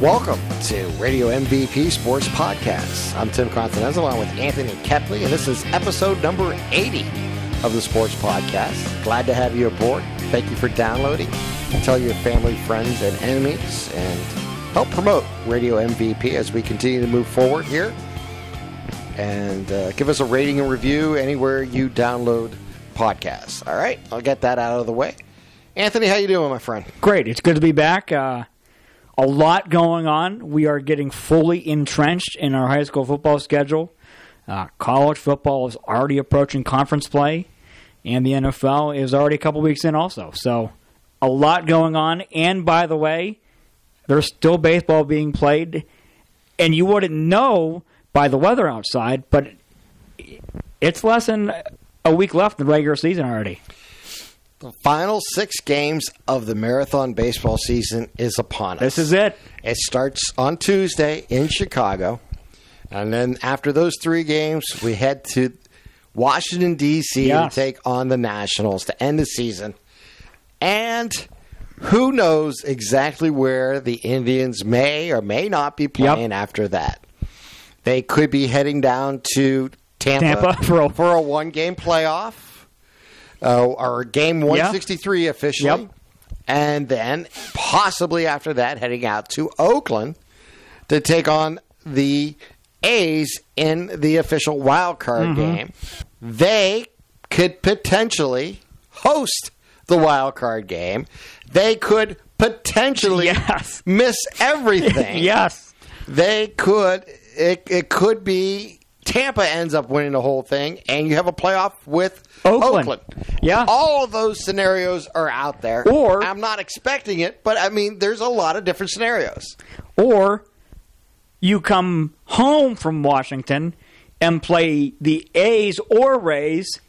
Welcome to Radio MVP Sports Podcast. I'm Tim Continental along with Anthony Kepley, and this is episode number 80 of the Sports Podcast. Glad to have you aboard. Thank you for downloading. Tell your family, friends, and enemies, and help promote Radio MVP as we continue to move forward here. And uh, give us a rating and review anywhere you download podcasts. All right, I'll get that out of the way. Anthony, how you doing, my friend? Great. It's good to be back. Uh, a lot going on. We are getting fully entrenched in our high school football schedule. Uh, college football is already approaching conference play, and the NFL is already a couple weeks in also. So, a lot going on. And by the way, there's still baseball being played, and you wouldn't know by the weather outside, but it's less than a week left in the regular season already. The final six games of the marathon baseball season is upon us. This is it. It starts on Tuesday in Chicago. And then after those three games, we head to Washington, D.C. Yes. to take on the Nationals to end the season. And who knows exactly where the Indians may or may not be playing after that. They could be heading down to Tampa, Tampa for a- for a one game playoff uh, or game 163 officially. Yep. And then possibly after that, heading out to Oakland to take on the A's in the official wild card Mm-hmm. game. They could potentially host the wild card game. They could potentially Yes. miss everything. Yes. They could. It, it could be Tampa ends up winning the whole thing, and you have a playoff with Oakland. Oakland. Yeah. all of those scenarios are out there. Or- I'm not expecting it, but I mean, there's a lot of different scenarios. or you come home from Washington and play the A's or Rays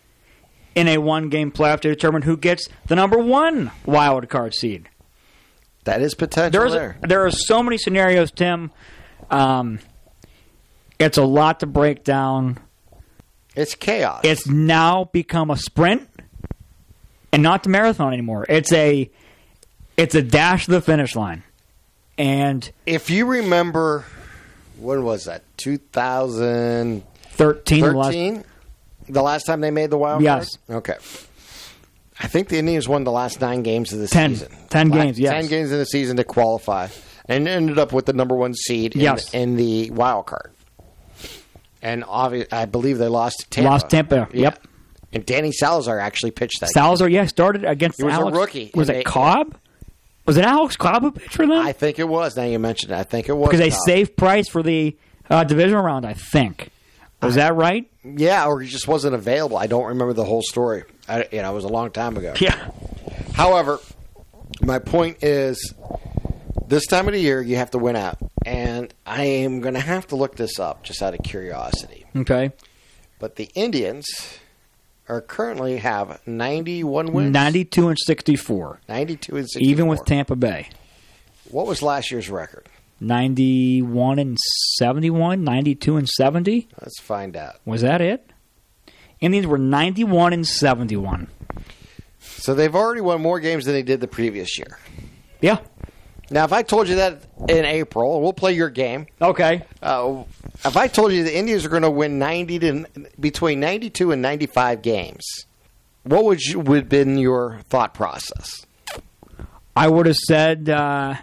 in a one game playoff to determine who gets the number one wild card seed. That is potential There's there. there are so many scenarios, Tim. Um, it's a lot to break down. It's chaos. It's now become a sprint and not the marathon anymore. It's a it's a dash to the finish line. And if you remember, when was that? 2013, 13 the last- the last time they made the wild Yes. card. Okay. I think the Indians won the last nine games of the Ten. season. Ten Last- games, yes. Ten games in the season to qualify, and ended up with the number one seed in, Yes. in the wild card. And obvi- I believe they lost to Tampa. Lost Tampa, Yeah. yep. And Danny Salazar actually pitched that. Salazar, yeah, started against He was a rookie, Was it they- Cobb? Was it Alex Cobb who pitched for them? I think it was. Now you mentioned it. I think it was because they Cobb. saved Price for the uh, divisional round. I think. Was that right? Yeah, or he just wasn't available. I don't remember the whole story. I, you know, it was a long time ago. Yeah. However, my point is, this time of the year you have to win out, and I am going to have to look this up just out of curiosity. Okay. But the Indians are currently have 91 wins, Ninety-two and sixty-four, 92 and 64. even with Tampa Bay. What was last year's record? Ninety-one and 71, 92 and seventy. Let's find out. Was that it? Indians were ninety-one and seventy-one. So they've already won more games than they did the previous year. Yeah. Now, if I told you that in April, we'll play your game. Okay. Uh, if I told you the Indians are going to win 90 to between 92 and 95 games, what would you, would have been your thought process? I would have said, uh,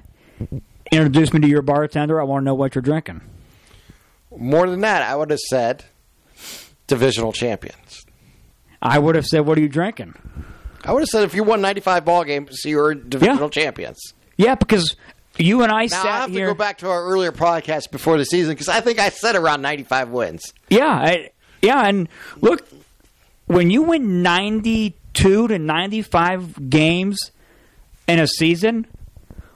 "Introduce me to your bartender. I want to know what you're drinking." More than that, I would have said divisional champions. I would have said, "What are you drinking?" I would have said if you won 95 ball games, you're divisional champions. Yeah, because you and I Now, sat I have here. to go back to our earlier podcast before the season because I think I said around 95 wins. Yeah, I, yeah, and look, when you win ninety-two to ninety-five games in a season,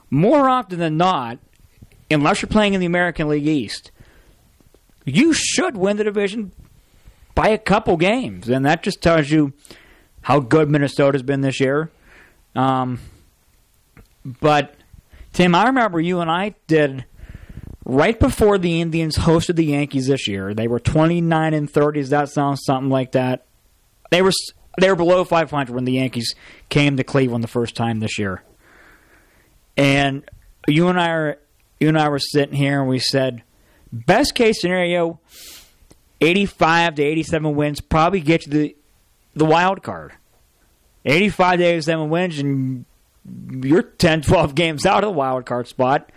more often than not, unless you're playing in the American League East, you should win the division by a couple games, and that just tells you how good Minnesota's been this year. Um, but Tim, I remember you and I did right before the Indians hosted the Yankees this year. They were 29 and 30. Does that sound something like that? They were they were below 500 when the Yankees came to Cleveland the first time this year. And you and I are you and I were sitting here and we said, best case scenario, 85 to 87 wins probably get you the the wild card. 85 to 87 wins, and you're 10, 12 games out of the wild card spot.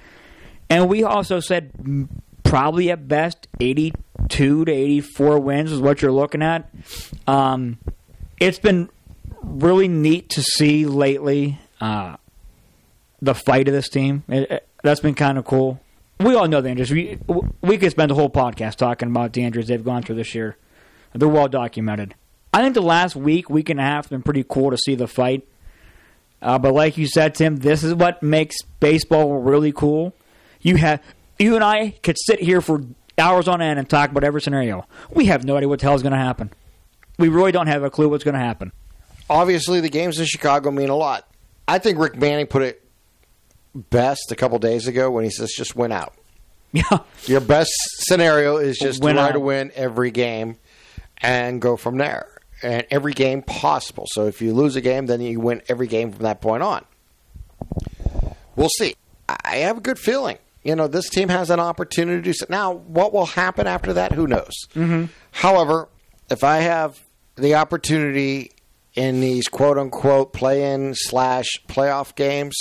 And we also said probably at best 82 to 84 wins is what you're looking at. Um, it's been really neat to see lately uh, the fight of this team. It, it, that's been kind of cool. We all know the injuries. We we could spend the whole podcast talking about the injuries they've gone through this year. They're well documented. I think the last week, week and a half, has been pretty cool to see the fight. Uh, but like you said, Tim, this is what makes baseball really cool. You have you and I could sit here for hours on end and talk about every scenario. We have no idea what the hell is going to happen. We really don't have a clue what's going to happen. Obviously, the games in Chicago mean a lot. I think Rick Manning put it best a couple days ago when he says, "Just win out." Yeah, Your best scenario is just Win try out. to win every game and go from there. And every game possible. So if you lose a game, then you win every game from that point on. We'll see. I have a good feeling. You know, this team has an opportunity to do so. Now, what will happen after that? Who knows? Mm-hmm. However, if I have the opportunity in these quote unquote play in slash playoff games,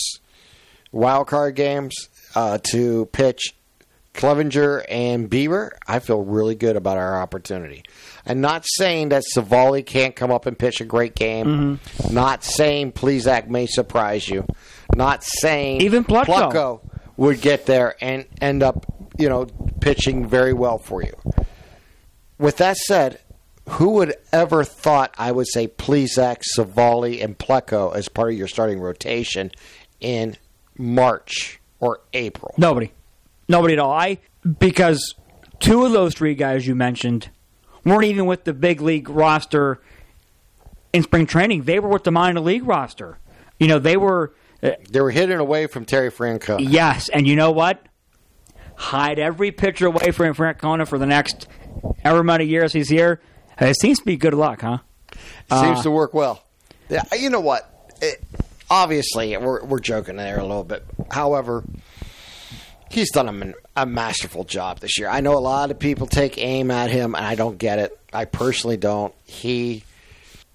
wild card games, uh, to pitch Clevinger and Bieber, I feel really good about our opportunity. I'm not saying that Civale can't come up and pitch a great game. Mm-hmm. Not saying Plesac may surprise you. Not saying Even Plutko. Plutko would get there and end up, you know, pitching very well for you. With that said, who would ever thought I would say Plesac, Civale, and Pleco as part of your starting rotation in March or April? nobody, nobody at all. I because two of those three guys you mentioned weren't even with the big league roster in spring training. They were with the minor league roster. You know, they were. Uh, They were hidden away from Terry Francona. Yes, and you know what? Hide every pitcher away from Francona for the next however many years he's here. It seems to be good luck, huh? Seems Uh, to work well. Yeah, you know what? It, obviously, we're we're joking there a little bit. However, he's done a, a masterful job this year. I know a lot of people take aim at him, and I don't get it. I personally don't. He,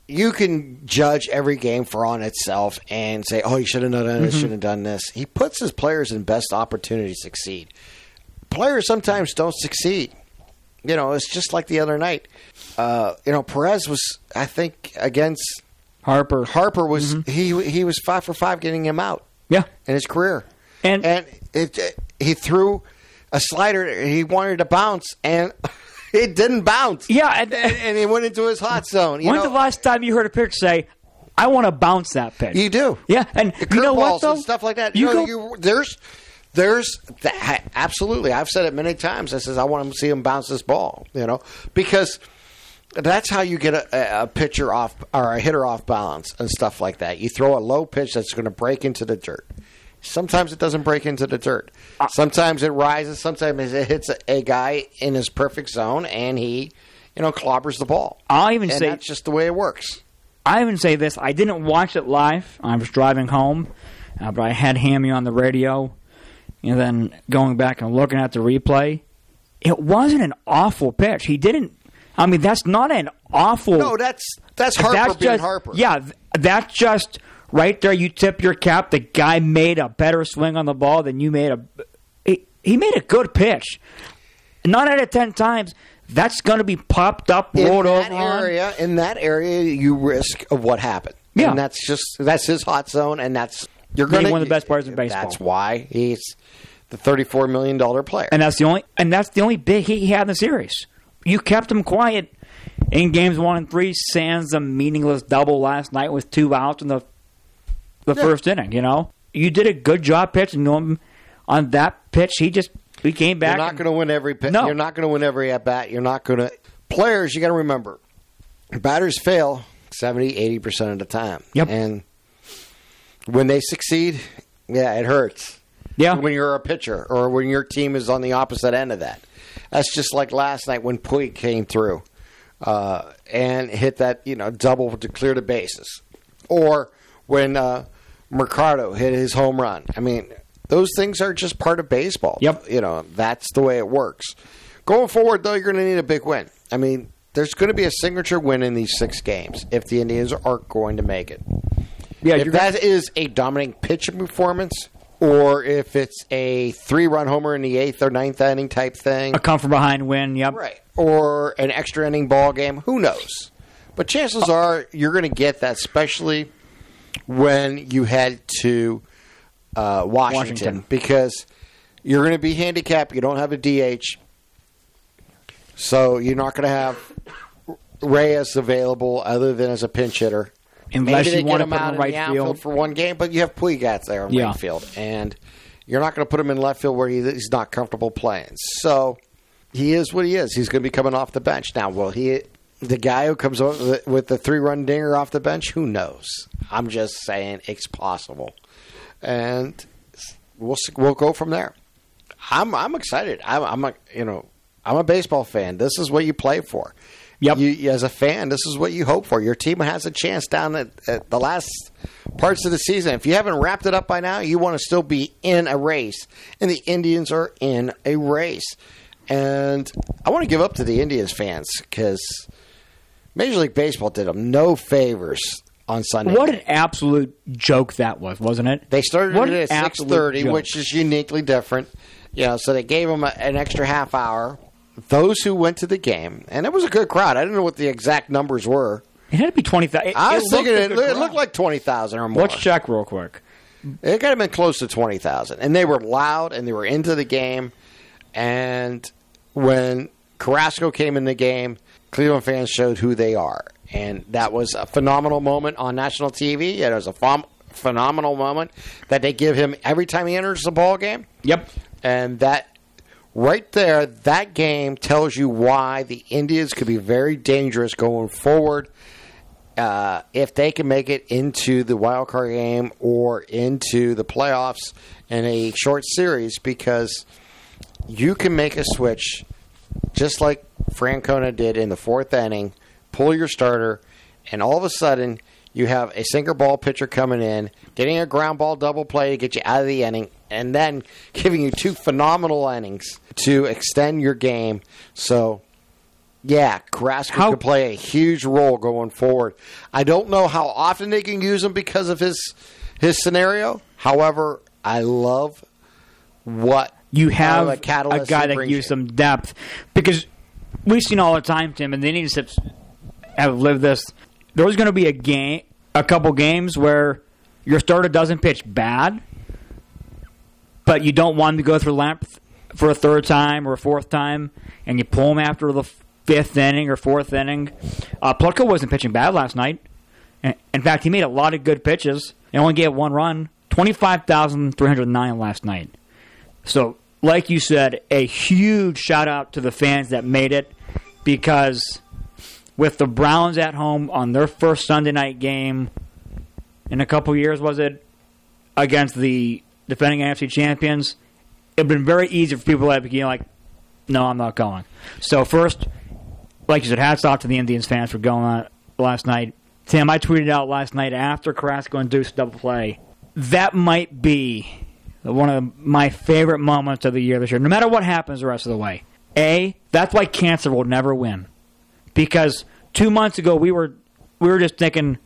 you can judge every game for on itself and say, "Oh, he should have done this, should have done this." He puts his players in best opportunity to succeed. Players sometimes don't succeed. You know, it's just like the other night. Uh, you know, Perez was, I think, against Harper. Harper was he he was five for five getting him out Yeah. in his career, And- and it, it- he threw a slider. He wanted to bounce, and it didn't bounce. Yeah, and, and, and he went into his hot zone. You when's know, the last time you heard a pitcher say, I want to bounce that pitch? you do. Yeah, and you know what, though? and stuff like that. You You know, go- you, there's there's that, absolutely. I've said it many times. I says I want to see him bounce this ball. You know, because that's how you get a, a pitcher off or a hitter off balance and stuff like that. You throw a low pitch that's going to break into the dirt. Sometimes it doesn't break into the dirt. Uh, Sometimes it rises. Sometimes it hits a, a guy in his perfect zone, and he, you know, clobbers the ball. I'll even And say that's just the way it works. I even say this. I didn't watch it live. I was driving home, uh, but I had Hammy on the radio, and then going back and looking at the replay. It wasn't an awful pitch. He didn't. I mean, that's not an awful. No, that's that's Harper that's being just, Harper. Yeah, th- that's just right there. You tip your cap. The guy made a better swing on the ball than you made a. He, he made a good pitch. Nine out of ten times, that's going to be popped up, in rolled that over on. area, in that area, you risk of what happened. Yeah. and that's just that's his hot zone, and that's you're going to one of the best players in baseball. That's why he's the thirty-four million dollar player. and that's the only and that's the only big hit he had in the series. You kept him quiet in games one and three. Sans a meaningless double last night with two outs in the the Yeah. first inning. You know, you did a good job pitching to him on that pitch. He just he came back. you're not going to win every. pi- No. you're not going to win every at bat. You're not going to. Players, you got to remember, batters fail 70, 80 percent of the time. Yep. and when they succeed, yeah, it hurts. yeah, when you're a pitcher or when your team is on the opposite end of that. That's just like last night when Puig came through uh, and hit that you know double to clear the bases, or when uh, Mercado hit his home run. I mean, those things are just part of baseball. Yep. You know, that's the way it works. Going forward, though, you're going to need a big win. I mean, there's going to be a signature win in these six games if the Indians are going to make it. Yeah, if that is a dominating pitching performance, or if it's a three-run homer in the eighth or ninth inning type thing, a come from behind win. Yep. right, or an extra inning ball game, who knows? But chances are you're going to get that, especially when you head to uh, Washington, Washington. because you're going to be handicapped. You don't have a DH, so you're not going to have Reyes available other than as a pinch hitter. Unless Maybe you want to him put him out in in right the outfield field. for one game, but you have Puigat there in Yeah. right field, and you're not going to put him in left field where he's not comfortable playing. So he is what he is. He's going to be coming off the bench now. Will he? The guy who comes over with- the three-run dinger off the bench, who knows? I'm just saying it's possible, and we'll we'll go from there. I'm I'm excited. I'm, I'm a you know I'm a baseball fan. This is what you play for. Yep. You, as a fan, this is what you hope for. Your team has a chance down at, at the last parts of the season. If you haven't wrapped it up by now, you want to still be in a race, and the Indians are in a race. And I want to give up to the Indians fans because Major League Baseball did them no favors on Sunday. What an absolute joke that was, wasn't it? They started What it at six absolute thirty, joke. which is uniquely different. You know, so they gave them a, an extra half hour. Those who went to the game, and it was a good crowd. I don't know what the exact numbers were. It had to be twenty thousand. I was thinking it, it looked like twenty thousand or more. Let's check real quick. It could have been close to twenty thousand, and they were loud and they were into the game. And when Carrasco came in the game, Cleveland fans showed who they are, and that was a phenomenal moment on national TV. It was a phem- phenomenal moment that they give him every time he enters the ball game. Yep. And that right there, that game tells you why the Indians could be very dangerous going forward uh, if they can make it into the wild card game or into the playoffs in a short series because you can make a switch just like Francona did in the fourth inning, pull your starter, and all of a sudden you have a sinker ball pitcher coming in, getting a ground ball double play to get you out of the inning, and then giving you two phenomenal innings to extend your game. So, yeah, Carrasco How- could play a huge role going forward. I don't know how often they can use him because of his his scenario. However, I love what You have a catalyst guy that gives some depth because we've seen all the time, Tim, and the Indians have, have lived this. There's going to be a game, a couple games where your starter doesn't pitch bad, but you don't want him to go through length for a third time or a fourth time, and you pull him after the fifth inning or fourth inning. Uh, Plutko wasn't pitching bad last night. In fact, he made a lot of good pitches and only gave one run. Twenty-five thousand three hundred nine last night. So, like you said, a huge shout out to the fans that made it because with the Browns at home on their first Sunday night game in a couple years, was it against the defending NFC champions? It'd been very easy for people to be like, "No, I'm not going." So first, like you said, hats off to the Indians fans for going on last night. Tim, I tweeted out last night after Carrasco induced double play. That might be one of my favorite moments of the year this year. No matter what happens the rest of the way. A, that's why cancer will never win. Because two months ago we were we were just thinking,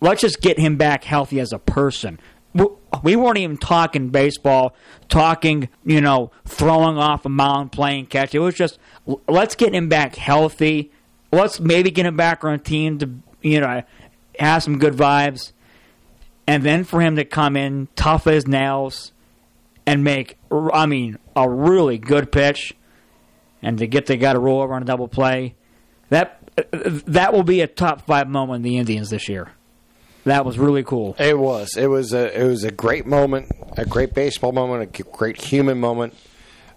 let's just get him back healthy as a person. We- We weren't even talking baseball, talking, you know, throwing off a mound, playing catch. It was just, let's get him back healthy. Let's maybe get him back on a team to, you know, have some good vibes. And then for him to come in tough as nails and make, I mean, a really good pitch and to get the guy to roll over on a double play, that that will be a top five moment in the Indians this year. That was really cool. It was. It was a. It was a great moment, a great baseball moment, a great human moment,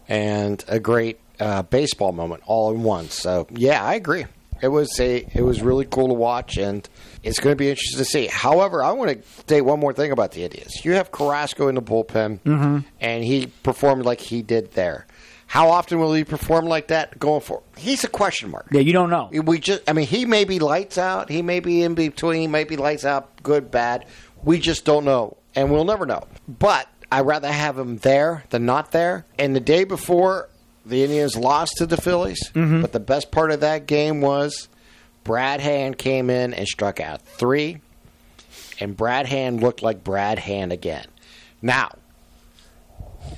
and a great uh, baseball moment all in one. So yeah, I agree. It was a. It was really cool to watch, and it's going to be interesting to see. However, I want to say one more thing about the Indians. You have Carrasco in the bullpen, mm-hmm. and he performed like he did there. How often will he perform like that going forward? He's a question mark. Yeah, you don't know. We just, I mean, he may be lights out. He may be in between. He may be lights out, good, bad. We just don't know, and we'll never know. But I'd rather have him there than not there. And the day before, the Indians lost to the Phillies. Mm-hmm. But the best part of that game was Brad Hand came in and struck out three, and Brad Hand looked like Brad Hand again. Now,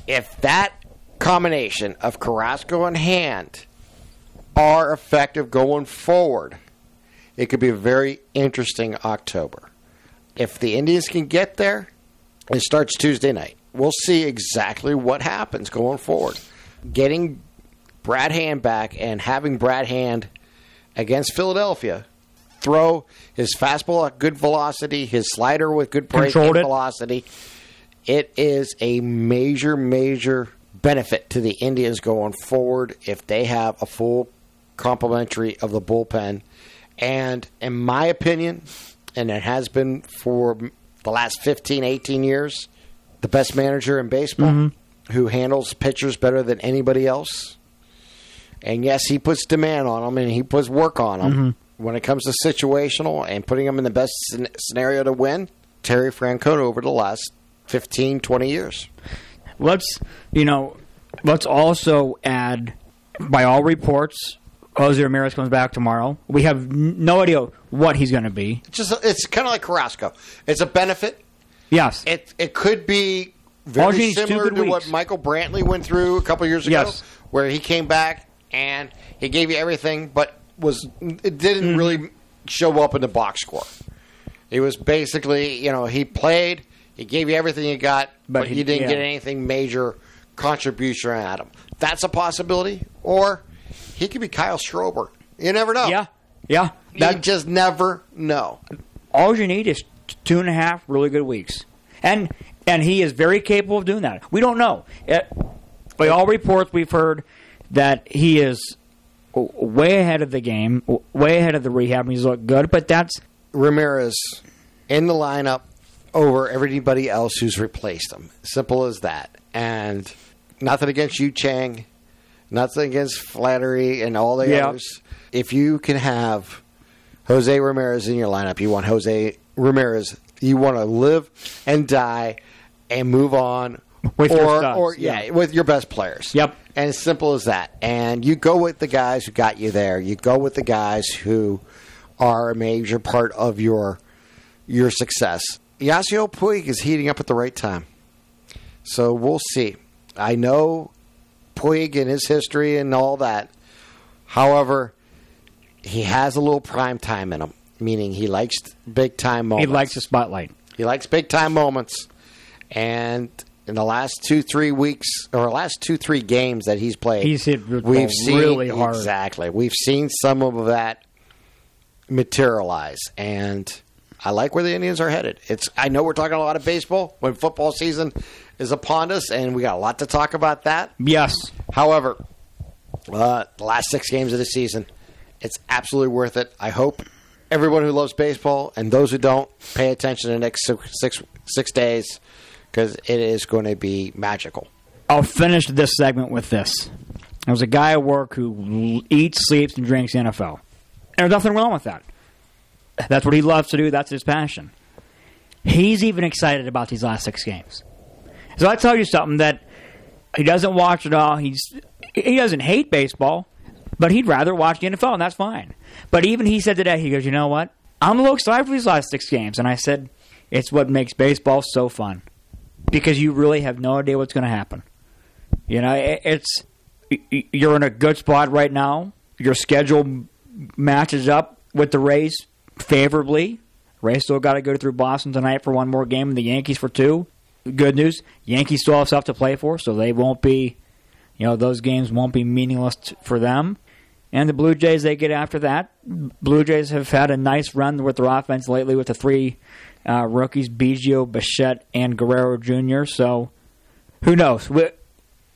if that combination of Carrasco and Hand are effective going forward, it could be a very interesting October. If the Indians can get there, it starts Tuesday night. We'll see exactly what happens going forward. Getting Brad Hand back and having Brad Hand against Philadelphia throw his fastball at good velocity, his slider with good break Controlled and it. velocity. It is a major, major benefit to the Indians going forward if they have a full complementary of the bullpen. And in my opinion, and it has been for the last 15, 18 years, the best manager in baseball mm-hmm. Who handles pitchers better than anybody else. And yes, he puts demand on them and he puts work on them. Mm-hmm. When it comes to situational and putting them in the best scenario to win, Terry Francona over the last 15, 20 years. let's you know let's also add by all reports Jose Ramirez comes back tomorrow. We have no idea what he's going to be. It's just it's kind of like Carrasco. It's a benefit. Yes, It it could be very you need is two similar to what. Michael Brantley went through a couple years ago, Yes. where he came back and he gave you everything, but was it didn't Mm-hmm. really show up in the box score. It was basically you know he played, he gave you everything he got, but, But he- you didn't yeah. get anything major contribution out of him. That's a possibility, or he could be Kyle Schwarber. You never know. yeah, yeah. you That just never know. all you need is two and a half really good weeks, and and he is very capable of doing that. We don't know. Uh, by all reports we've heard that he is way ahead of the game, way ahead of the rehab. He's looked good, but that's Ramirez in the lineup over everybody else who's replaced him. Simple as that. And nothing against Yu Chang. Nothing against Flaherty and all the Yeah. others. If you can have Jose Ramirez in your lineup, you want Jose Ramirez. You want to live and die and move on. With or, your or yeah, yeah. with your best players. Yep. And it's simple as that. And you go with the guys who got you there. You go with the guys who are a major part of your your success. Yasiel Puig is heating up at the right time. So we'll see. I know Puig and his history and all that. However, he has a little prime time in him, meaning he likes big time moments. he likes the spotlight. He likes big time moments. And in the last two, three weeks, or last two, three games that he's played, He's hit we've seen really hard. Exactly. We've seen some of that materialize. And I like where the Indians are headed. It's I know we're talking a lot of baseball when football season is upon us, and we got a lot to talk about that. Yes, However, uh, the last six games of the season, it's absolutely worth it. I hope everyone who loves baseball and those who don't pay attention in the next six six, six days because it is going to be magical. I'll finish this segment with this. There's a guy at work who eats, sleeps, and drinks NFL. And there's nothing wrong with that. That's what he loves to do. That's his passion. He's even excited about these last six games. So I tell you something that he doesn't watch it all. He's he doesn't hate baseball, but he'd rather watch the NFL, and that's fine. But even he said today, he goes, "You know what? I'm a little excited for these last six games." And I said, "It's what makes baseball so fun because you really have no idea what's going to happen." You know, it's you're in a good spot right now. Your schedule matches up with the Rays favorably. Rays still got to go through Boston tonight for one more game, and the Yankees for two. Good news: Yankees still have stuff to play for, so they won't be, you know, those games won't be meaningless for them. And the Blue Jays, they get after that. Blue Jays have had a nice run with their offense lately with the three uh, rookies, Biggio, Bichette, and Guerrero Jr. So who knows? We,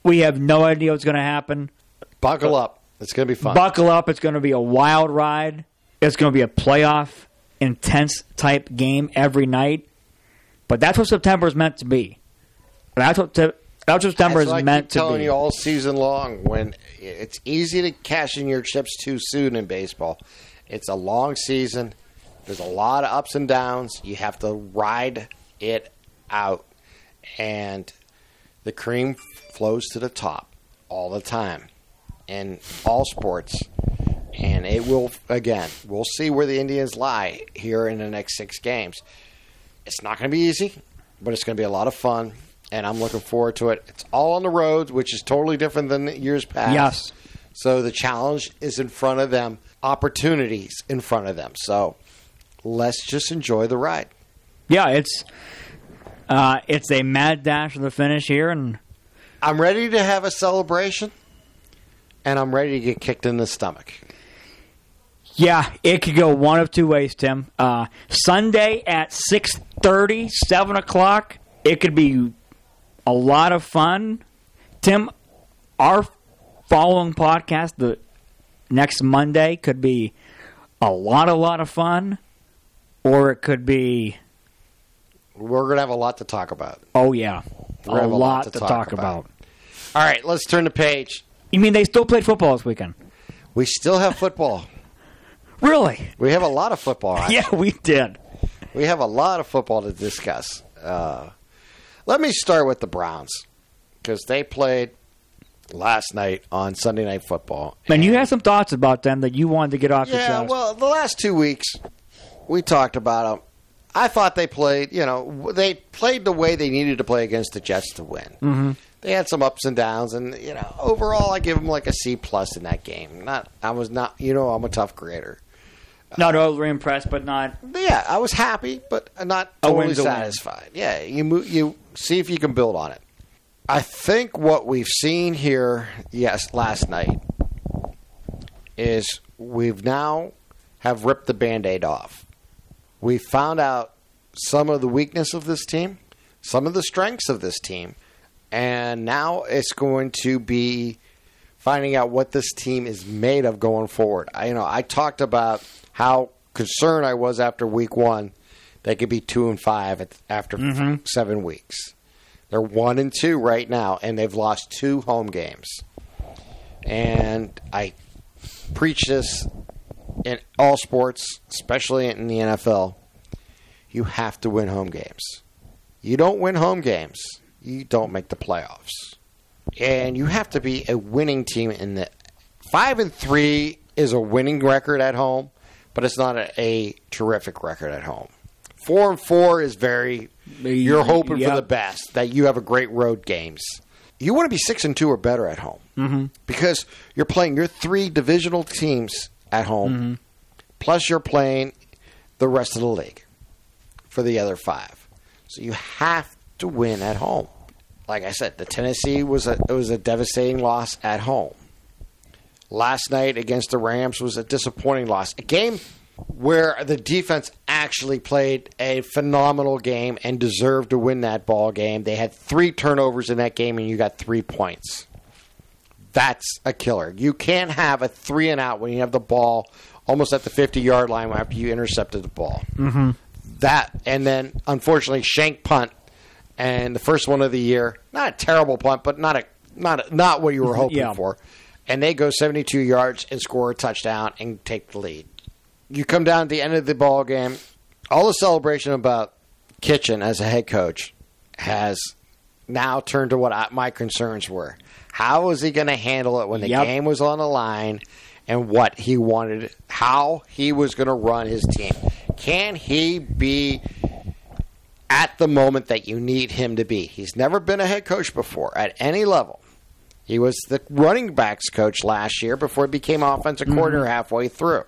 we have no idea what's going to happen. Buckle up. It's going to be fun. Buckle up. It's going to be a wild ride. It's going to be a playoff, intense type game every night. But that's what September is meant to be. That's what, te- that's what September That's is meant to telling be. you all season long. When it's easy to cash in your chips too soon in baseball, it's a long season. There's a lot of ups and downs. You have to ride it out, and The cream flows to the top all the time in all sports. And it will, again, we'll see where the Indians lie here in the next six games. It's not going to be easy, but it's going to be a lot of fun. And I'm looking forward to it. It's all on the road, which is totally different than years past. Yes. So the challenge is in front of them, opportunities in front of them. So let's just enjoy the ride. Yeah, it's uh, it's a mad dash to the finish here, and I'm ready to have a celebration, and I'm ready to get kicked in the stomach. yeah, it could go one of two ways, Tim. Uh, Sunday at 6.30, 7 o'clock, it could be a lot of fun. Tim, our following podcast, the next Monday, could be a lot, a lot of fun, or it could be, We're going to have a lot to talk about. oh yeah, We're a gonna have lot, to talk, about. about. All right, let's turn the page. You mean they still played football this weekend? We still have football. Really? We have a lot of football. actually. Yeah, we did. We have a lot of football to discuss. Uh, let me start with the Browns because they played last night on Sunday Night Football. And you had some thoughts about them that you wanted to get off Yeah, chest. well, the last two weeks we talked about them. I thought they played, you know, they played the way they needed to play against the Jets to win. Mm-hmm. They had some ups and downs, and you know, overall, I give them like a C plus in that game. Not, I was not, you know, I'm a tough grader. not overly impressed, but not. Yeah, I was happy, but not totally win. satisfied. Yeah, you mo- you see if you can build on it. I think what we've seen here, yes, last night, is we've now have ripped the band-aid off. We found out some of the weakness of this team, some of the strengths of this team, and now it's going to be finding out what this team is made of going forward. I, you know, I talked about how concerned I was after week one. They could be two and five at, after f- seven weeks. They're one and two right now, and they've lost two home games. And I preach this in all sports, especially in the NFL. You have to win home games. You don't win home games, you don't make the playoffs and you have to be a winning team in the five and three is a winning record at home, but it's not a, a terrific record at home. Four and four is very you're hoping for the best that you have a great road games. You want to be six and two or better at home mm-hmm. because you're playing your three divisional teams at home, mm-hmm. plus you're playing the rest of the league for the other five. So you have to win at home like I said, the Tennessee was a it was a devastating loss at home. Last night against the Rams was a disappointing loss. A game where the defense actually played a phenomenal game and deserved to win that ball game. They had three turnovers in that game and you got 3 points. That's a killer. You can't have a 3 and out when you have the ball almost at the 50-yard line after you intercepted the ball. Mm-hmm. That and then unfortunately Shank punt and the first one of the year. Not a terrible punt, but not a not a, not what you were hoping Yeah. for. And they go 72 yards and score a touchdown and take the lead. You come down at the end of the ball game. All the celebration about Kitchen as a head coach has now turned to what I, my concerns were. How was he going to handle it when the Yep. game was on the line, and what he wanted, how he was going to run his team? Can he be at the moment that you need him to be. He's never been a head coach before at any level. He was the running backs coach last year before he became offensive mm-hmm. coordinator halfway through.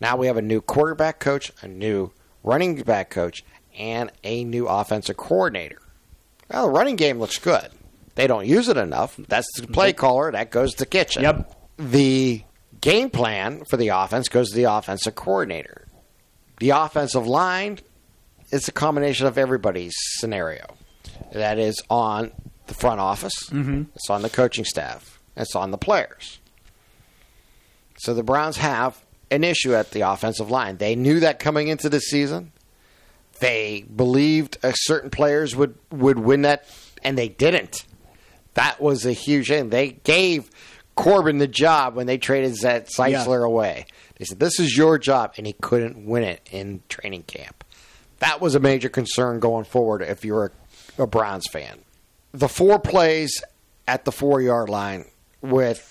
Now we have a new quarterback coach, a new running back coach, and a new offensive coordinator. Well, the running game looks good. They don't use it enough. That's the play caller. That goes to the Kitchen. Yep. The game plan for the offense goes to the offensive coordinator. The offensive line it's a combination of everybody's scenario. That is on the front office, mm-hmm. it's on the coaching staff, it's on the players. So the Browns have an issue at the offensive line. They knew that coming into the season. They believed certain players would, would win that, and they didn't. That was a huge thing. They gave Corbett the job when they traded Zed Zeitler Yeah. away. They said, This is your job, and he couldn't win it in training camp. That was a major concern going forward if you're a, a Browns fan. the four plays at the four yard line with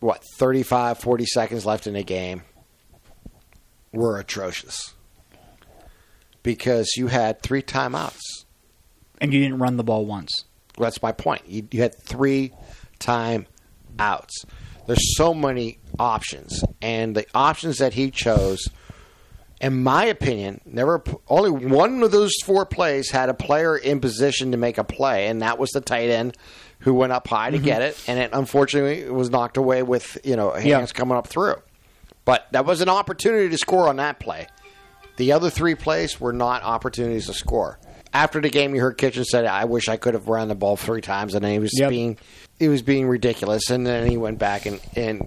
what 35 40 seconds left in the game were atrocious because you had three timeouts And you didn't run the ball once. That's my point you, you had three time outs. there's so many options and the options that he chose in my opinion never only one of those four plays had a player in position to make a play and that was the tight end who went up high to mm-hmm. get it and it unfortunately was knocked away with you know hands Yeah. coming up through but that was an opportunity to score on that play the other three plays were not opportunities to score. After the game, you heard Kitchen said, "I wish I could have run the ball three times," and then he was Yep. being he was being ridiculous. And then he went back and and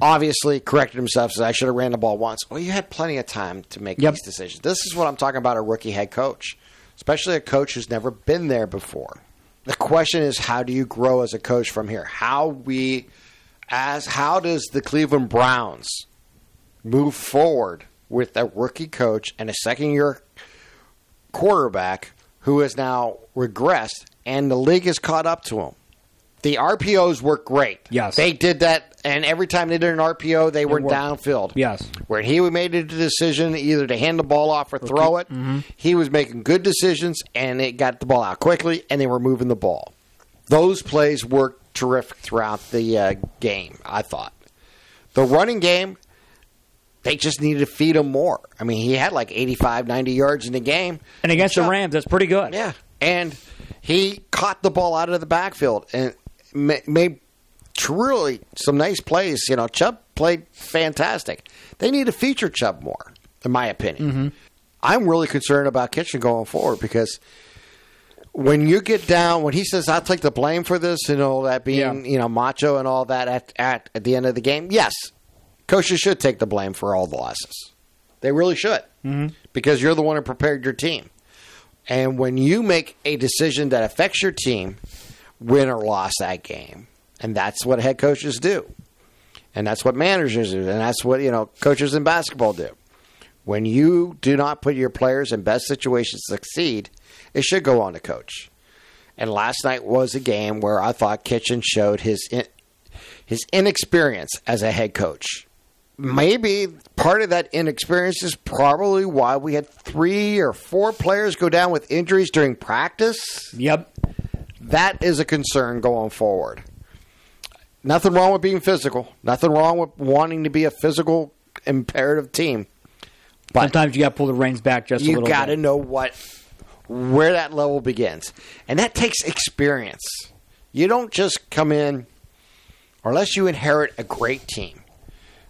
obviously corrected himself. Said, "I should have ran the ball once." Well, you had plenty of time to make Yep. these decisions. This is what I'm talking about: a rookie head coach, especially a coach who's never been there before. The question is, how do you grow as a coach from here? How we as how does the Cleveland Browns move forward with a rookie coach and a second year quarterback who has now regressed and the league has caught up to him. The RPOs work great. Yes. They did that and every time they did an RPO they were worked. downfield. Yes. Where he made a decision either to hand the ball off or throw it. Mm-hmm. He was making good decisions and it got the ball out quickly and they were moving the ball. Those plays worked terrific throughout the uh, game, I thought. The running game, they just needed to feed him more. I mean, he had like 85, 90 yards in the game. And against the Rams, that's pretty good. Yeah. And he caught the ball out of the backfield and made truly some nice plays. You know, Chubb played fantastic. They need to feature Chubb more, in my opinion. Mm-hmm. I'm really concerned about Kitchen going forward because when you get down, when he says, I'll take the blame for this and all that being, Yeah. you know, macho and all that at, at, at the end of the game, yes, coaches should take the blame for all the losses. They really should Mhm. because you're the one who prepared your team. And when you make a decision that affects your team, win or loss that game, and that's what head coaches do, and that's what managers do, and that's what you know coaches in basketball do. When you do not put your players in best situations to succeed, it should go on to coach. And last night was a game where I thought Kitchen showed his in, his inexperience as a head coach. Maybe part of that inexperience is probably why we had three or four players go down with injuries during practice. Yep. That is a concern going forward. Nothing wrong with being physical. Nothing wrong with wanting to be a physical, imperative team. But Sometimes you got to pull the reins back just a little. Bit. You got to know what where that level begins, and that takes experience. You don't just come in, unless you inherit a great team,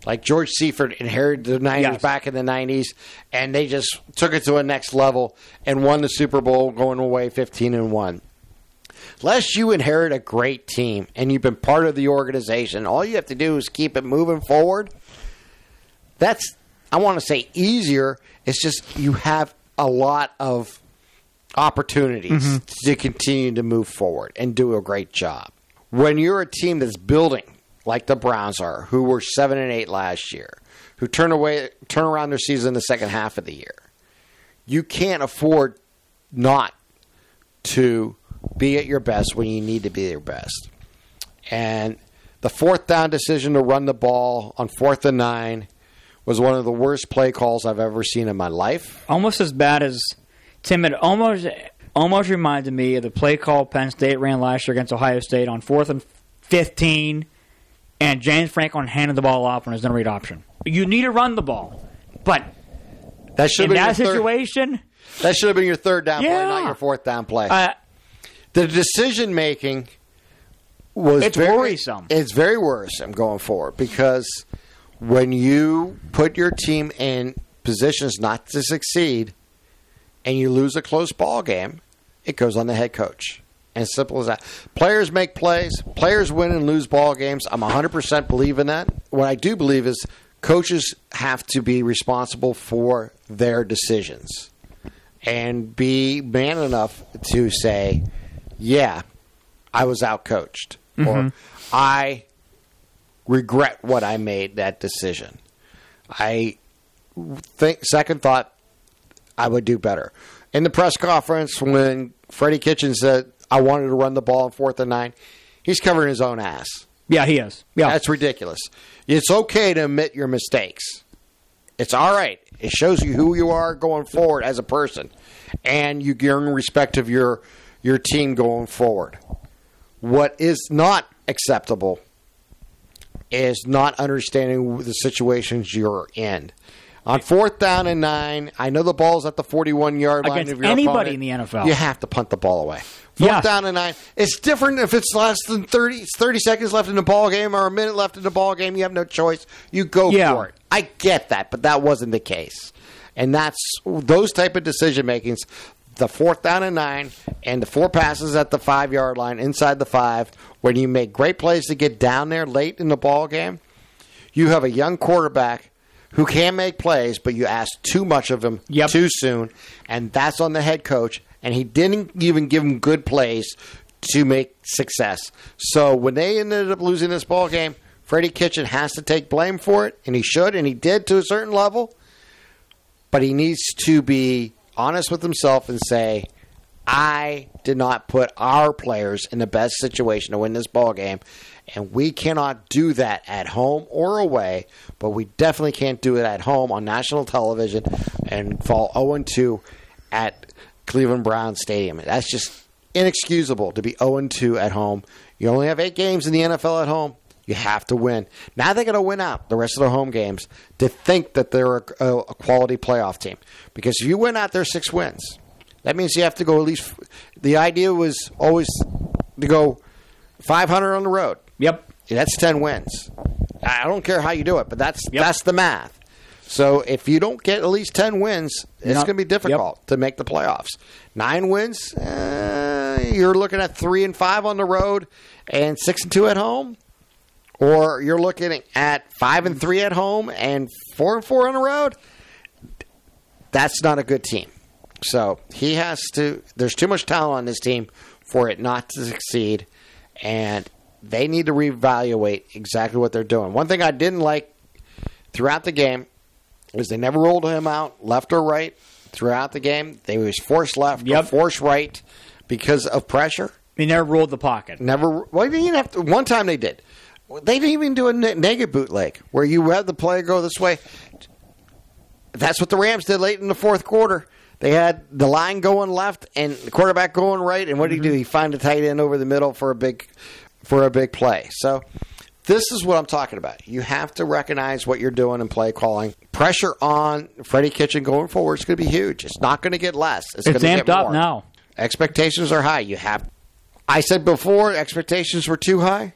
like George Seifert inherited the Niners Yes. back in the '90s, and they just took it to a next level and won the Super Bowl, going away 15 and one. Unless you inherit a great team and you've been part of the organization, all you have to do is keep it moving forward. That's I want to say easier. It's just you have a lot of opportunities mm-hmm. to continue to move forward and do a great job. When you're a team that's building, like the Browns are, who were seven and eight last year, who turn away turn around their season in the second half of the year, you can't afford not to be at your best when you need to be at your best. And the fourth down decision to run the ball on fourth and nine was one of the worst play calls I've ever seen in my life. Almost as bad as Tim. It almost almost reminded me of the play call Penn State ran last year against Ohio State on fourth and fifteen, and James Franklin handed the ball off on his no read option. You need to run the ball, but That should in that your third, situation, that should have been your third down play, not your fourth down play. uh, the decision making was It's very, worrisome. It's very worrisome going forward because when you put your team in positions not to succeed and you lose a close ball game, it goes on the head coach. And simple as that. Players make plays. Players win and lose ball games. I'm 100% believe in that. What I do believe is coaches have to be responsible for their decisions and be man enough to say, yeah, I was outcoached, or mm-hmm. I regret what I made that decision. I think second thought I would do better. In the press conference when Freddie Kitchen said I wanted to run the ball on fourth and nine. He's covering his own ass. Yeah, he is. Yeah, That's ridiculous. It's okay to admit your mistakes. It's all right. It shows you who you are going forward as a person, and you earn respect of your your team going forward. What is not acceptable is not understanding the situations you're in. On fourth down and nine, I know the ball's at the 41 yard line Against anybody opponent. in the NFL. You have to punt the ball away. Fourth Yeah. down and nine. It's different if it's less than 30, it's 30 seconds left in the ball game or a minute left in the ball game. You have no choice. You go Yeah. for it. I get that, but that wasn't the case. And that's those type of decision makings. The fourth down and nine, and the four passes at the five yard line inside the five, when you make great plays to get down there late in the ball game. You have a young quarterback who can make plays, but you ask too much of him Yep. too soon, and that's on the head coach. And he didn't even give him good plays to make success. So when they ended up losing this ball game, Freddie Kitchen has to take blame for it, and he should, and he did to a certain level. But he needs to be honest with himself and say, I did not put our players in the best situation to win this ball game, and we cannot do that at home or away. But we definitely can't do it at home on national television oh and fall 0 2 at Cleveland Brown Stadium. That's just inexcusable to be 0 2 at home. You only have eight games in the NFL at home. You have to win. Now they're going to win out the rest of their home games to think that they're a, a, a quality playoff team. Because if you win out their six wins, that means you have to go at least. The idea was always to go 500 on the road. Yep. That's 10 wins. I don't care how you do it, but that's Yep. that's the math. So if you don't get at least 10 wins, it's You're going to be difficult to make the playoffs. Nine wins, uh, you're looking at three and five on the road and six and two at home, or you're looking at five and three at home and four and four on the road. That's not a good team. So he has to. There's too much talent on this team for it not to succeed, and they need to reevaluate exactly what they're doing. One thing I didn't like throughout the game is they never rolled him out left or right throughout the game. They was forced left or forced right because of pressure. He never ruled the pocket. Never. Well, they didn't have to. One time they did. They didn't even do a negative bootleg where you had the player go this way. That's what the Rams did late in the fourth quarter. They had the line going left and the quarterback going right, and what did he do? Mm-hmm. He found a tight end over the middle for a big for a big play. So this is what I'm talking about. You have to recognize what you're doing in play calling. Pressure on Freddie Kitchen going forward is going to be huge. It's not going to get less. It's, It's going to amped get up more. now. Expectations are high. You have. I said before expectations were too high,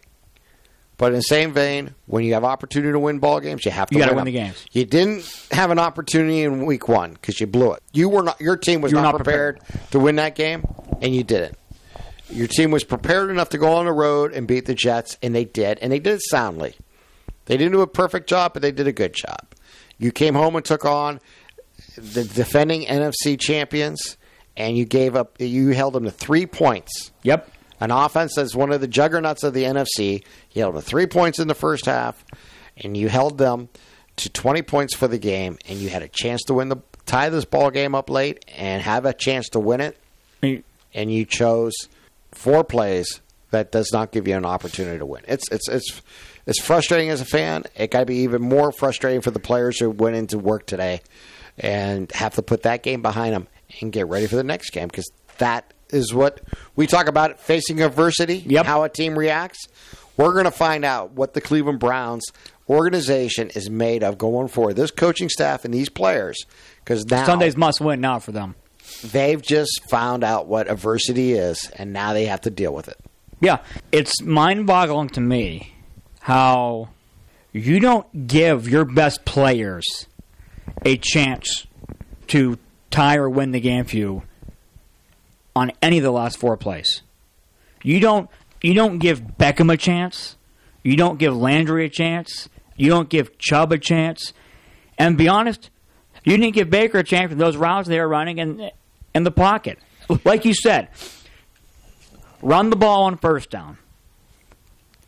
but in the same vein, when you have opportunity to win ball games, you have to You gotta win win the games. You didn't have an opportunity in week one because you blew it. You were not. Your team was not, not prepared, to win that game, and you didn't. Your team was prepared enough to go on the road and beat the Jets, and they did, and they did it soundly. They didn't do a perfect job, but they did a good job. You came home and took on the defending NFC champions, and you gave up. You held them to three points. Yep. An offense that's one of the juggernauts of the NFC. You held them to three points in the first half, and you held them to 20 points for the game, and you had a chance to win the tie this ball game up late and have a chance to win it, and you chose four plays that does not give you an opportunity to win. It's it's it's it's frustrating as a fan. It got to be even more frustrating for the players who went into work today and have to put that game behind them and get ready for the next game because that is what we talk about facing adversity, Yep. how a team reacts. We're going to find out what the Cleveland Browns organization is made of going forward. This coaching staff and these players, because now Sundays must win now for them. They've just found out what adversity is, and now they have to deal with it. Yeah, it's mind-boggling to me how you don't give your best players a chance to tie or win the game for you on any of the last four plays. You don't you don't give Beckham a chance. You don't give Landry a chance. You don't give Chubb a chance. And be honest, you didn't give Baker a chance for those routes they were running in in the pocket. Like you said, run the ball on first down.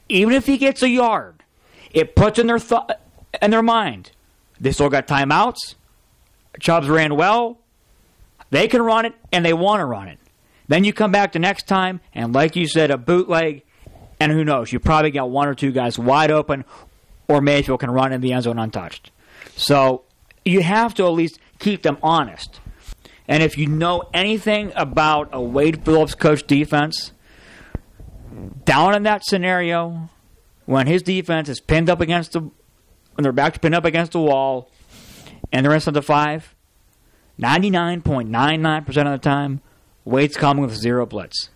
Even if he gets a yard, it puts in their th- in their mind. They still got timeouts. Chubbs ran well. They can run it, and they want to run it. Then you come back the next time, and like you said, a bootleg, and who knows? You probably got one or two guys wide open, or Mayfield can run in the end zone untouched. So you have to at least keep them honest. And if you know anything about a Wade Phillips coach defense, down in that scenario, when his defense is pinned up against the, when their back's pinned up against the wall, and they're inside the five, 99.99% of the time, Wade's coming with zero blitz.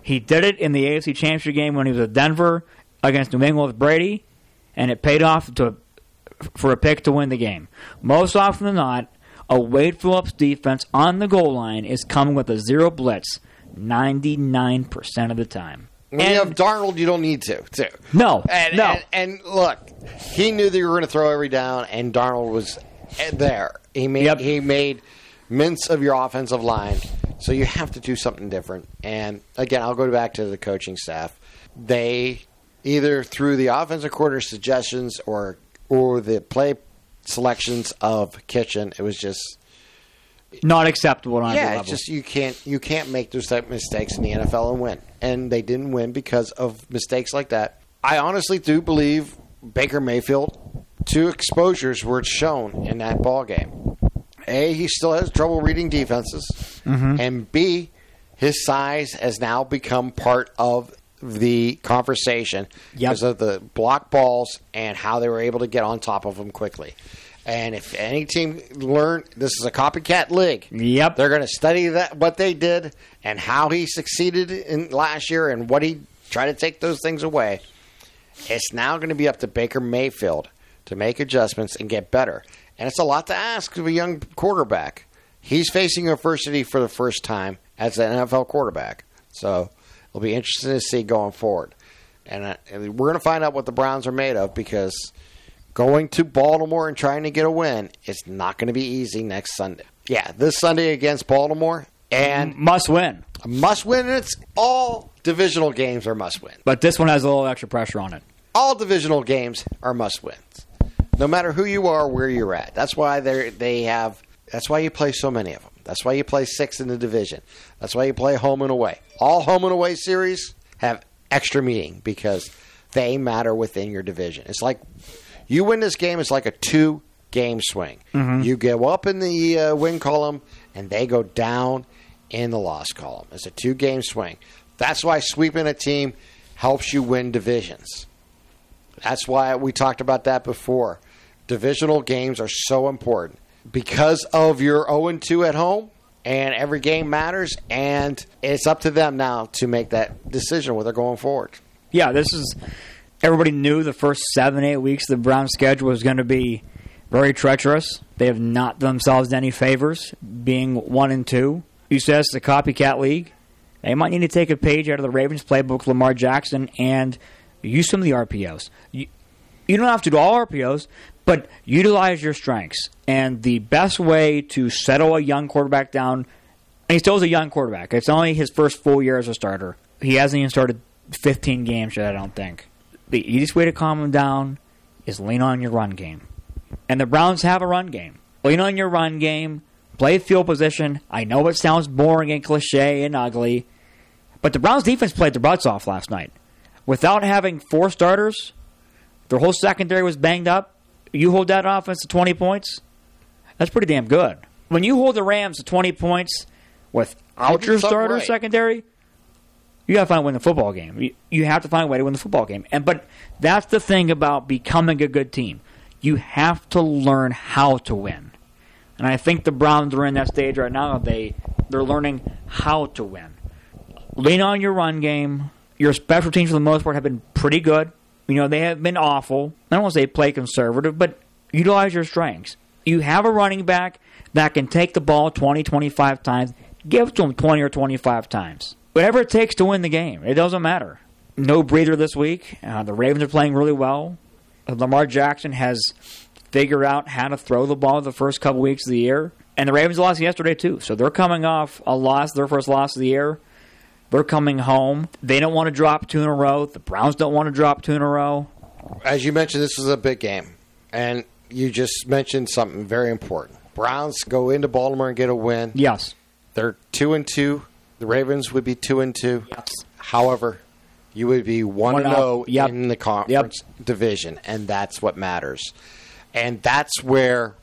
He did it in the AFC Championship game when he was at Denver against New England with Brady, and it paid off to for a pick to win the game. Most often than not, a Wade Phillips defense on the goal line is coming with a zero blitz 99% of the time. When you have Darnold, you don't need to. Too. No, And, no. and, and look, he knew that you were going to throw every down, and Darnold was eh, there. He made Yep. he made mince of your offensive line. So you have to do something different. And again, I'll go back to the coaching staff. They either through the offensive coordinator suggestions or or the play selections of Kitchen, it was just Not acceptable on yeah, every just you can't you can't make those type of mistakes in the NFL and win. And they didn't win because of mistakes like that. I honestly do believe Baker Mayfield two exposures were shown in that ball game. A, he still has trouble reading defenses, Mm-hmm. and B, his size has now become part of the conversation Yep. because of the block balls and how they were able to get on top of them quickly. And if any team learn, this is a copycat league. Yep. They're going to study that what they did and how he succeeded in last year and what he tried to take those things away. It's now going to be up to Baker Mayfield to make adjustments and get better. And it's a lot to ask of a young quarterback. He's facing adversity for the first time as an NFL quarterback. So it'll be interesting to see going forward. And, uh, and we're going to find out what the Browns are made of because going to Baltimore and trying to get a win is not going to be easy next Sunday. Yeah, this Sunday against Baltimore and Must win. a must win. And it's all divisional games are must win. But this one has a little extra pressure on it. All divisional games are must wins, no matter who you are, where you're at. That's why they they have. That's why you play so many of them. That's why you play six in the division. That's why you play home and away. All home and away series have extra meaning because they matter within your division. It's like you win this game. It's like a two game swing. You go up in the uh, win column, and they go down in the loss column. It's a two game swing. That's why sweeping a team helps you win divisions. That's why we talked about that before. Divisional games are so important because of your 0 2 at home, and every game matters, and it's up to them now to make that decision whether they're going forward. Yeah, this is. Everybody knew the first seven, eight weeks the Browns' schedule was going to be very treacherous. They have not done themselves any favors, being one and two. You said it's a copycat league. They might need to take a page out of the Ravens playbook, Lamar Jackson, and use some of the RPOs. You, you don't have to do all RPOs, but utilize your strengths. And the best way to settle a young quarterback down, and he still is a young quarterback. It's only his first full year as a starter. He hasn't even started 15 games yet, I don't think. The easiest way to calm him down is lean on your run game. And the Browns have a run game. Lean on your run game, play field position. I know it sounds boring and cliche and ugly, but the Browns defense played their butts off last night. Without having four starters, their whole secondary was banged up. You hold that offense to 20 points, that's pretty damn good. When you hold the Rams to 20 points without your starter right. secondary, you got to find a way to win the football game. You, you have to find a way to win the football game. And but that's the thing about becoming a good team. You have to learn how to win. And I think the Browns are in that stage right now. They they're learning how to win. Lean on your run game. Your special teams for the most part have been pretty good. You know, they have been awful. I don't want to say play conservative, but utilize your strengths. You have a running back that can take the ball 20, 25 times. Give it to him 20 or 25 times. Whatever it takes to win the game. It doesn't matter. No breather this week. Uh, the Ravens are playing really well. Uh, Lamar Jackson has figured out how to throw the ball the first couple weeks of the year. And the Ravens lost yesterday, too. So they're coming off a loss, their first loss of the year. They're coming home. They don't want to drop two in a row. The Browns don't want to drop two in a row. As you mentioned, this is a big game, and you just mentioned something very important. Browns go into Baltimore and get a win. Yes. They're two and two. The Ravens would be two and two. Yes. However, you would be one One and up. zero Yep. in the conference division, and that's what matters. And that's where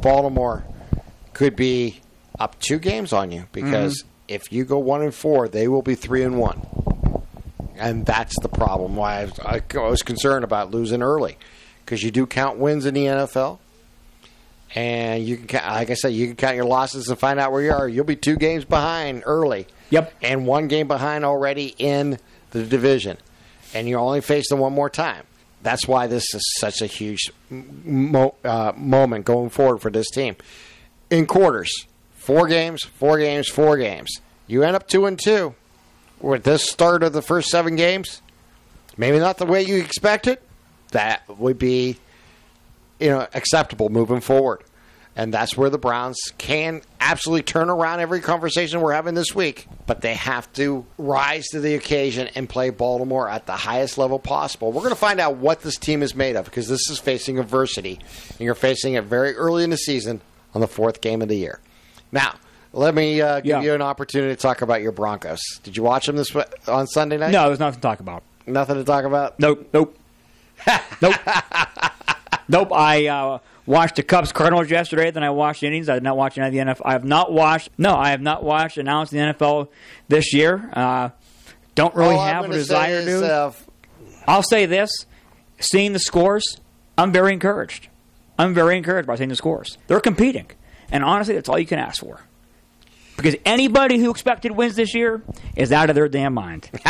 Baltimore could be up two games on you because Mm-hmm. If you go one and four, they will be three and one, and that's the problem. Why I was, I was concerned about losing early because you do count wins in the NFL. And you can, like I said, you can count your losses and find out where you are. You'll be two games behind early. Yep. And one game behind already in the division. And you're only facing one more time. That's why this is such a huge mo- uh, moment going forward for this team. In quarters, four games, four games, four games. You end up two and two with this start of the first seven games. Maybe not the way you expected. That would be you know acceptable moving forward. And that's where the Browns can absolutely turn around every conversation we're having this week. But they have to rise to the occasion and play Baltimore at the highest level possible. We're going to find out what this team is made of because this is facing adversity. And you're facing it very early in the season on the fourth game of the year. Now, let me uh, give Yeah. you an opportunity to talk about your Broncos. Did you watch them this on Sunday night? No, there's nothing to talk about. Nothing to talk about? Nope, nope, nope, nope. I uh, watched the Cubs Cardinals yesterday. Then I watched the innings. I did not watch any of the NFL. I have not watched. No, I have not watched announced the NFL this year. Uh, don't really All have a desire to. uh, I'll say this: seeing the scores, I'm very encouraged. I'm very encouraged by seeing the scores. They're competing, and honestly, that's all you can ask for. Because anybody who expected wins this year is out of their damn mind.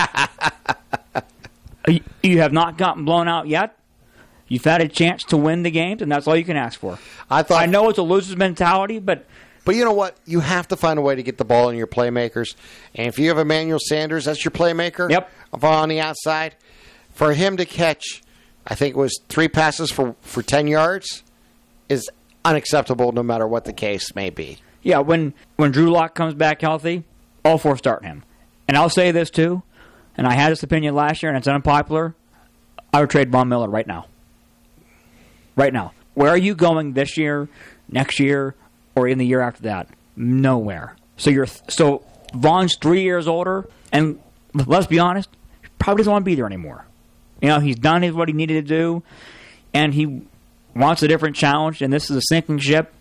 You- have not gotten blown out yet. You've had a chance to win the games, and that's all you can ask for. I thought I know it's a loser's mentality, but But you know what? You have to find a way to get the ball in your playmakers. And if you have Emmanuel Sanders, that's your playmaker. Yep. On the outside, for him to catch, I think it was three passes for for ten yards, is unacceptable. No matter what the case may be. yeah, when when Drew Lock comes back healthy, all for start him. And I'll say this too, and I had this opinion last year, and it's unpopular. I would trade Von Miller right now. Right now, where are you going this year, next year, or in the year after that? Nowhere. So you're so Von's three years older, and let's be honest, he probably doesn't want to be there anymore. You know, he's done what he needed to do, and he wants a different challenge. And this is a sinking ship.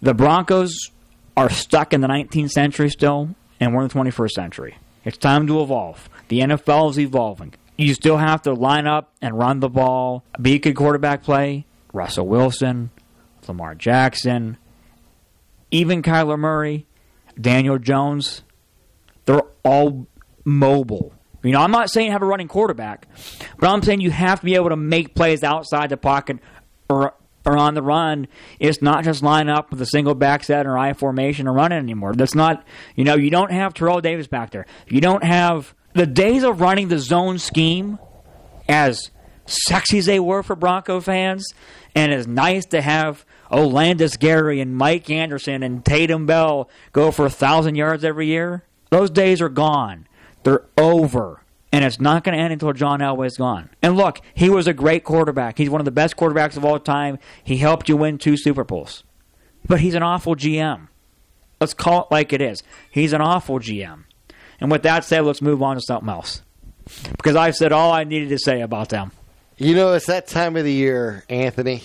The Broncos are stuck in the 19th century still, and we're in the 21st century. It's time to evolve. The NFL is evolving. You still have to line up and run the ball, be good quarterback play. Russell Wilson, Lamar Jackson, even Kyler Murray, Daniel Jones, they're all mobile. You know, I'm not saying have a running quarterback, but I'm saying you have to be able to make plays outside the pocket or or on the run. It's not just line up with a single back set or I formation and run it anymore. That's not, you know, you don't have Terrell Davis back there. You don't have the days of running the zone scheme as sexy as they were for Bronco fans, and as nice to have Olandis Gary and Mike Anderson and Tatum Bell go for a thousand yards every year. Those days are gone. They're over. And it's not going to end until John Elway's gone. And look, he was a great quarterback. He's one of the best quarterbacks of all time. He helped you win two Super Bowls. But he's an awful GM. Let's call it like it is. He's an awful GM. And with that said, let's move on to something else. Because I've said all I needed to say about them. You know, it's that time of the year, Anthony,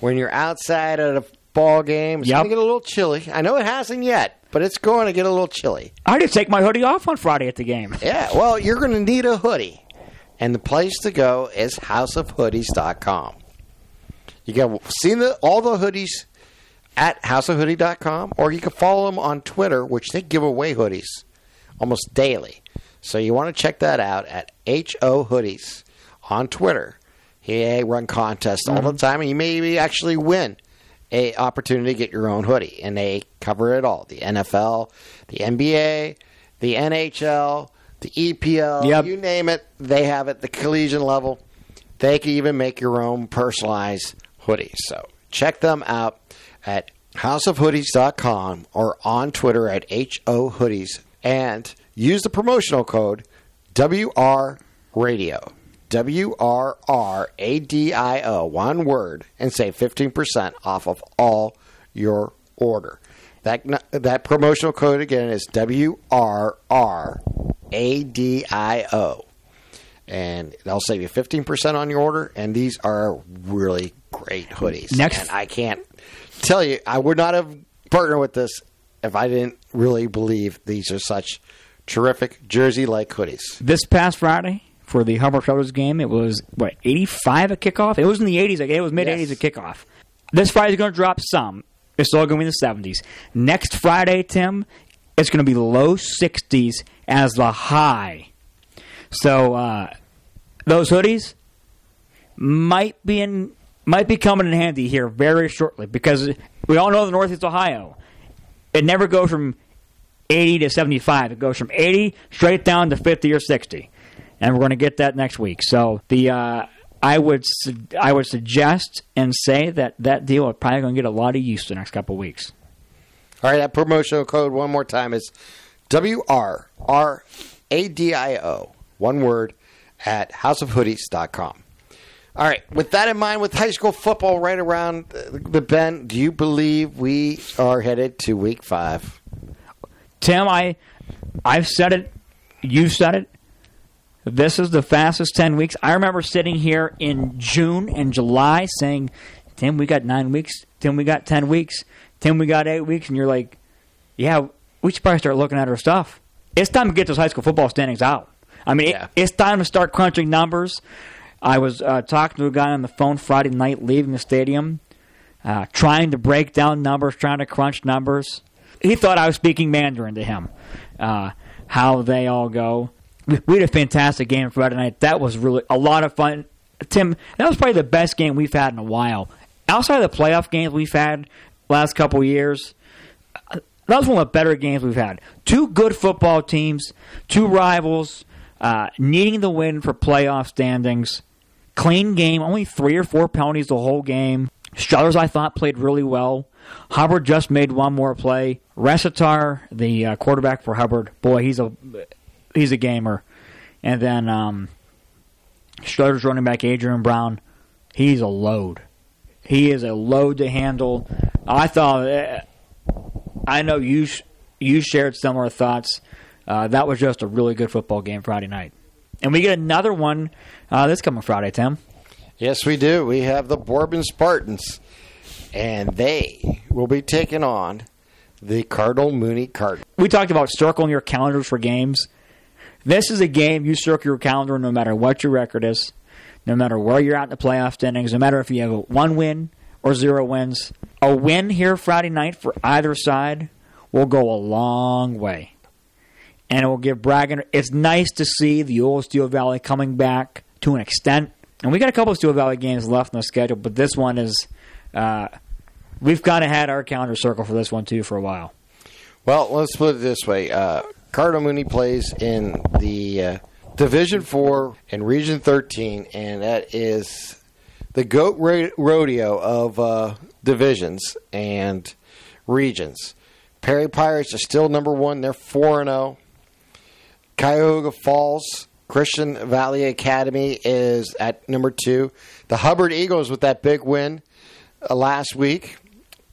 when you're outside at a ball game. It's Yep. going to get a little chilly. I know it hasn't yet, but it's going to get a little chilly. I did take my hoodie off on Friday at the game. Yeah, well, you're going to need a hoodie. And the place to go is houseofhoodies.com. You can see the, all the hoodies at houseofhoodie.com, or you can follow them on Twitter, which they give away hoodies almost daily. So you want to check that out at HO Hoodies on Twitter. They run contests all the mm-hmm. time, and you may actually win a opportunity to get your own hoodie. And they cover it all: the NFL, the NBA, the NHL, the EPL, Yep. you name it, they have it. The collegiate level, they can even make your own personalized hoodie. So check them out at houseofhoodies.com or on Twitter at HO Hoodies and use the promotional code WR Radio. W R R A D I O, one word, and save 15% off of all your order. That that promotional code again is W R R A D I O, and they'll save you fifteen percent on your order. And these are really great hoodies. Next- and I can't tell you, I would not have partnered with this if I didn't really believe these are such terrific jersey-like hoodies. This past Friday for the Hubbard Shutters game, it was what eighty five at kickoff. It was in the eighties. Like it was mid eighties Yes. at kickoff. This Friday's going to drop some. It's still going to be in the seventies. Next Friday, Tim, it's going to be low sixties as the high. So uh, those hoodies might be in might be coming in handy here very shortly because we all know the Northeast Ohio. It never goes from 80 to 75. It goes from 80 straight down to 50 or 60, and we're going to get that next week. So the uh, I would su- I would suggest and say that that deal is probably going to get a lot of use the next couple of weeks. All right, that promotional code one more time is W R R A D I O, one word, at houseofhoodies.com. All right, with that in mind, with high school football right around the bend, do you believe we are headed to week five? Tim, I I've said it, you've said it. This is the fastest 10 weeks. I remember sitting here in June and July saying, Tim, we got nine weeks. Tim, we got 10 weeks. Tim, we got eight weeks. And you're like, yeah, we should probably start looking at our stuff. It's time to get those high school football standings out. I mean, Yeah. it, it's time to start crunching numbers. I was uh, talking to a guy on the phone Friday night leaving the stadium, uh, trying to break down numbers, trying to crunch numbers. He thought I was speaking Mandarin to him, uh, how they all go. We had a fantastic game Friday night. That was really a lot of fun. Tim, that was probably the best game we've had in a while. Outside of the playoff games we've had last couple years, uh, that was one of the better games we've had. Two good football teams, two rivals, uh, needing the win for playoff standings. Clean game, only three or four penalties the whole game. Struthers, I thought, played really well. Hubbard just made one more play. Resitar, the uh, quarterback for Hubbard, boy, he's a he's a gamer. And then um, Struthers running back Adrian Brown, he's a load. He is a load to handle. I thought, eh, I know you you shared similar thoughts. Uh, that was just a really good football game Friday night, and we get another one uh, this coming Friday, Tim. Yes, we do. We have the Boardman Spartans, and they will be taking on the Cardinal Mooney Cardinals. we talked about circling your calendars for games. This is a game you circle your calendar no matter what your record is, no matter where you're at in the playoff standings, no matter if you have one win or zero wins. A win here Friday night for either side will go a long way. And it will give Bragging. It's nice to see the old Steel Valley coming back to an extent. And we got a couple of Steel Valley games left on the schedule, but this one is. Uh, we've kind of had our calendar circle for this one too for a while. Well, let's put it this way: uh, Cardinal Mooney plays in the uh, Division Four and Region Thirteen, and that is the goat ro- rodeo of uh, divisions and regions. Perry Pirates are still number one; they're four and zero. Cuyahoga Falls Christian Valley Academy is at number two. The Hubbard Eagles with that big win uh, last week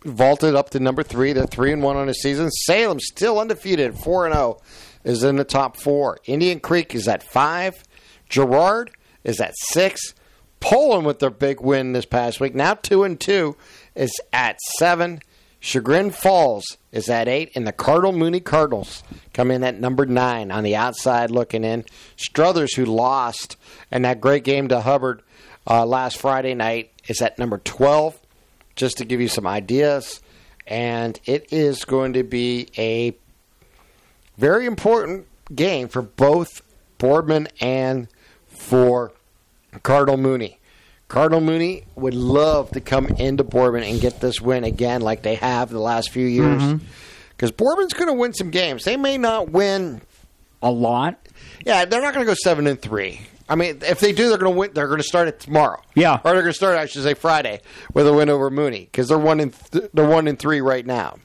vaulted up to number three. They're three and one on the season. Salem still undefeated, four and zero, is in the top four. Indian Creek is at five. Girard is at six. Poland with their big win this past week, now two and two, is at seven. Chagrin Falls is at eight, and the Cardinal Mooney Cardinals come in at number nine on the outside looking in. Struthers, who lost in that great game to Hubbard uh, last Friday night, is at number 12 just to give you some ideas. And it is going to be a very important game for both Boardman and for Cardinal Mooney. Cardinal Mooney would love to come into Boardman and get this win again, like they have the last few years. Mm-hmm. Because Boardman's going to win some games. They may not win. A lot. Yeah, they're not going to go seven and three. I mean, if they do, they're going to win. They're going to start it tomorrow. Yeah. or they're going to start. I should say Friday with a win over Mooney because they're one in th- they're one in three right now,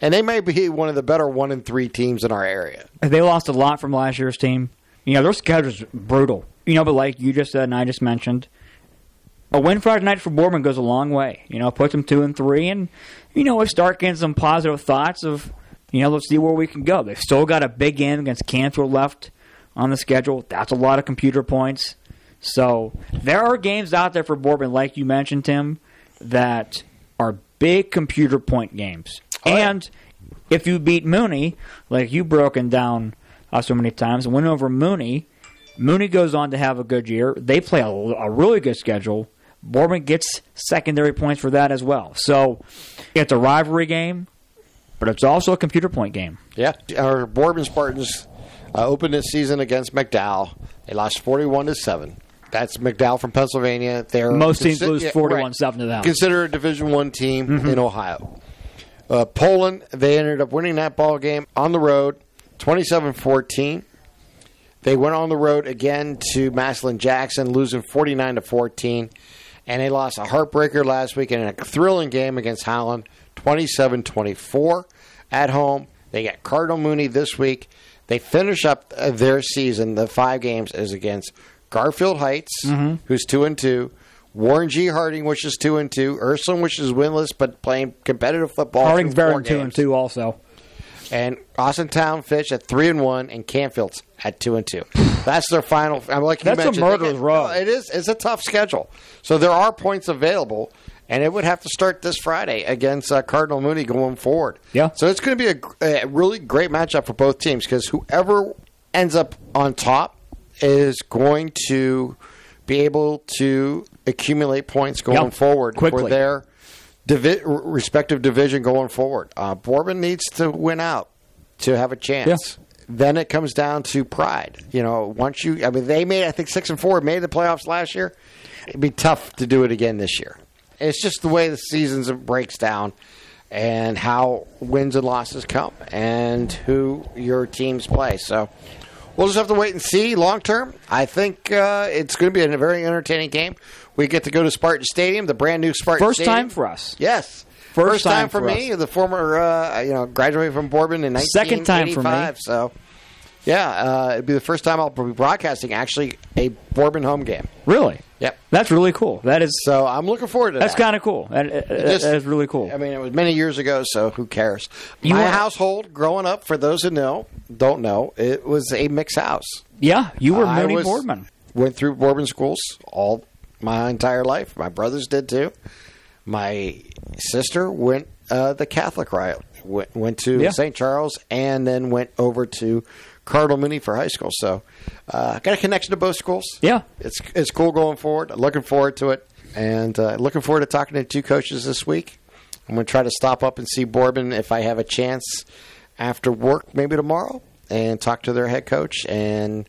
and they may be one of the better one in three teams in our area. They lost a lot from last year's team. You know, their schedule's brutal. You know, but like you just said and I just mentioned, a win Friday night for Boardman goes a long way. You know, puts them two and three, and you know, we start getting some positive thoughts of, you know, let's see where we can go. They've still got a big game against Canfield left on the schedule. That's a lot of computer points. So there are games out there for Boardman, like you mentioned, Tim, that are big computer point games. Oh, yeah. and if you beat Mooney, like you've broken down uh, so many times, win over Mooney, Mooney goes on to have a good year. They play a, a really good schedule. Boardman gets secondary points for that as well. So it's a rivalry game, but it's also a computer point game. Yeah, our Boardman Spartans uh, opened this season against McDowell. They lost forty-one to seven. That's McDowell from Pennsylvania. They're Most teams consi- lose yeah, 41-7 to them. Consider a Division One team in Ohio. Uh, Poland, they ended up winning that ball game on the road, 27-14. They went on the road again to Massillon Jackson, losing 49 to 14. And they lost a heartbreaker last week in a thrilling game against Holland, 27 24 at home. They got Cardinal Mooney this week. They finish up their season, the five games is against Garfield Heights, mm-hmm. who's 2 and 2. Warren G. Harding, which is two and two. Ursuline, which is winless but playing competitive football. Harding's through better four than two and two also. and Austintown Fitch at three and one, and Canfield's at two and two. That's their final. I'm like you That's a mentioned, murderer's row. It is. It's a tough schedule. So there are points available, and it would have to start this Friday against uh, Cardinal Mooney going forward. Yeah. So it's going to be a, a really great matchup for both teams because whoever ends up on top is going to be able to accumulate points going Yep. forward for their divi- respective division going forward. Uh, Boardman needs to win out to have a chance. Then it comes down to pride. You know, once you, I mean, they made, I think, six and four, made the playoffs last year. It'd be tough to do it again this year. It's just the way the seasons breaks down and how wins and losses come and who your teams play. So we'll just have to wait and see long term. I think uh, it's going to be a very entertaining game. We get to go to Spartan Stadium, the brand new Spartan First Stadium. time for us. Yes. First time, time for, me, the former, uh, you know, graduated from Boardman in Second time for me. So, yeah, uh, it'd be the first time I'll be broadcasting actually a Boardman home game. Really? Yep. That's really cool. That is. So I'm looking forward to that. That's that. kind of cool. That, that- Just- that is really cool. I mean, it was many years ago, so who cares? You My are- household, growing up, for those who know, don't know, it was a mixed house. yeah, you were I Mooney was- Boardman. Went through Boardman schools all my entire life. My brothers did too. My sister went uh, the Catholic route. Went, went to Yeah. St. Charles and then went over to Cardinal Mooney for high school. So, uh, got a connection to both schools. Yeah. it's it's cool going forward. Looking forward to it, and uh, looking forward to talking to two coaches this week. I'm going to try to stop up and see Boardman if I have a chance after work, maybe tomorrow, and talk to their head coach and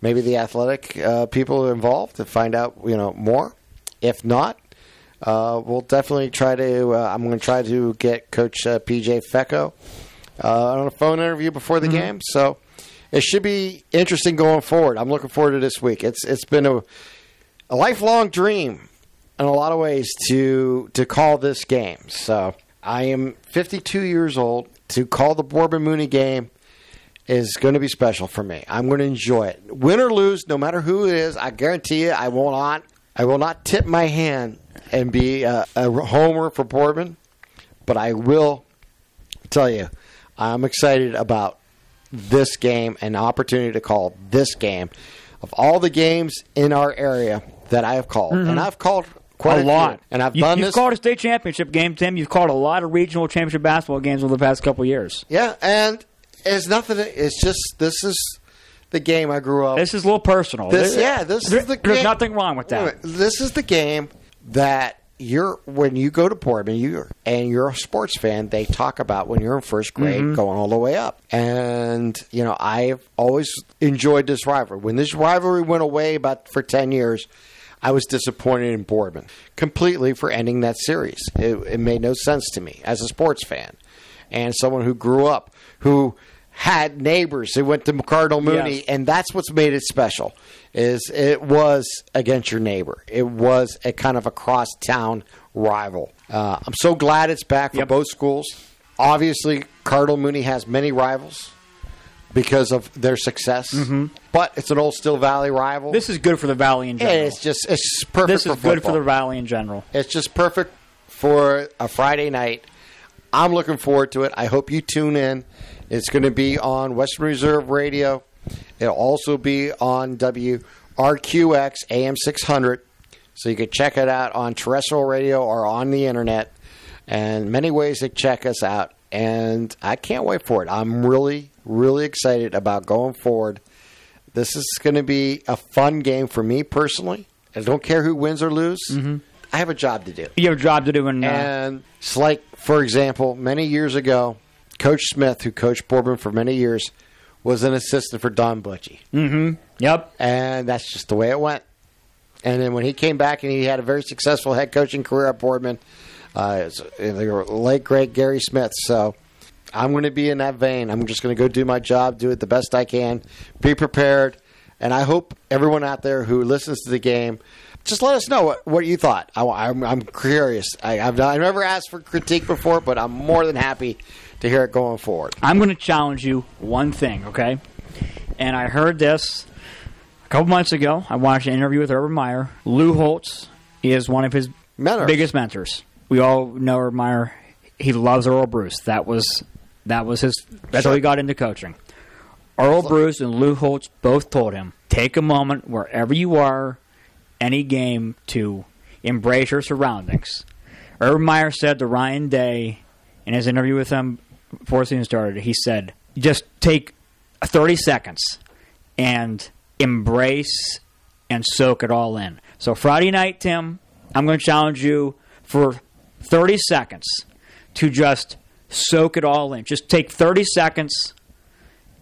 maybe the athletic uh, people involved to find out you know more. If not, uh, we'll definitely try to. Uh, I'm going to try to get Coach uh, PJ Fecko uh, on a phone interview before the game. So it should be interesting going forward. I'm looking forward to this week. It's it's been a a lifelong dream in a lot of ways to to call this game. So I am 52 years old. To call the Boardman Mooney game is going to be special for me. I'm going to enjoy it, win or lose, no matter who it is. I guarantee you, I will not. I will not tip my hand and be a, a homer for Boardman, but I will tell you, I'm excited about this game an opportunity to call this game of all the games in our area that I have called, and I've called quite Mm-hmm. a a, lot. few. and I've you, done you've this. called a state championship game, Tim. You've called a lot of regional championship basketball games over the past couple of years. yeah, and it's nothing. It's just this is the game I grew up. This is a little personal. This, yeah, this there- is the There's game. nothing wrong with that. This is the game that you're when you go to Boardman, you and you're a sports fan. They talk about when you're in first grade, Mm-hmm. going all the way up. And you know, I've always enjoyed this rivalry. When this rivalry went away about for ten years, I was disappointed in Boardman completely for ending that series. It, it made no sense to me as a sports fan and someone who grew up who had neighbors who went to Cardinal Mooney, Yes. and that's what's made it special. Is it was against your neighbor? It was a kind of a cross town rival. Uh, I'm so glad it's back for Yep. both schools. Obviously, Cardinal Mooney has many rivals. because of their success. But it's an old Steel Valley rival. Mm-hmm. This is good for the Valley in general. it's just it's perfect. this for is good for the Valley in general. It's just perfect for a Friday night. I'm looking forward to it. I hope you tune in. It's going to be on Western Reserve Radio. It'll also be on WRQX AM 600. So you can check it out on terrestrial radio or on the internet. And many ways to check us out. And I can't wait for it. I'm really, really excited about going forward. This is going to be a fun game for me personally. I don't care who wins or loses. I have a job to do. You have a job to do in. Uh, And it's like, for example, many years ago, Coach Smith, who coached Boardman for many years, was an assistant for Don Bucci. yep. And that's just the way it went. And then when he came back and he had a very successful head coaching career at Boardman, uh, the late great Gary Smith. So I'm going to be in that vein. I'm just going to go do my job, do it the best I can, be prepared, and I hope everyone out there who listens to the game. Just let us know what, what you thought. I, am I'm curious. I, I've, not, I've never asked for critique before, but I'm more than happy to hear it going forward. I'm going to challenge you one thing, okay? And I heard this a couple months ago. I watched an interview with Urban Meyer. Lou Holtz is one of his Mentors. biggest mentors. We all know Urban Meyer. He loves Earle Bruce. That was that was his. That's how he got into coaching. Earle Bruce and Lou Holtz both told him take a moment wherever you are, any game, to embrace your surroundings. Urban Meyer said to Ryan Day in his interview with him before the season started, he said, just take 30 seconds and embrace and soak it all in. So Friday night, Tim, I'm going to challenge you for 30 seconds to just soak it all in. Just take 30 seconds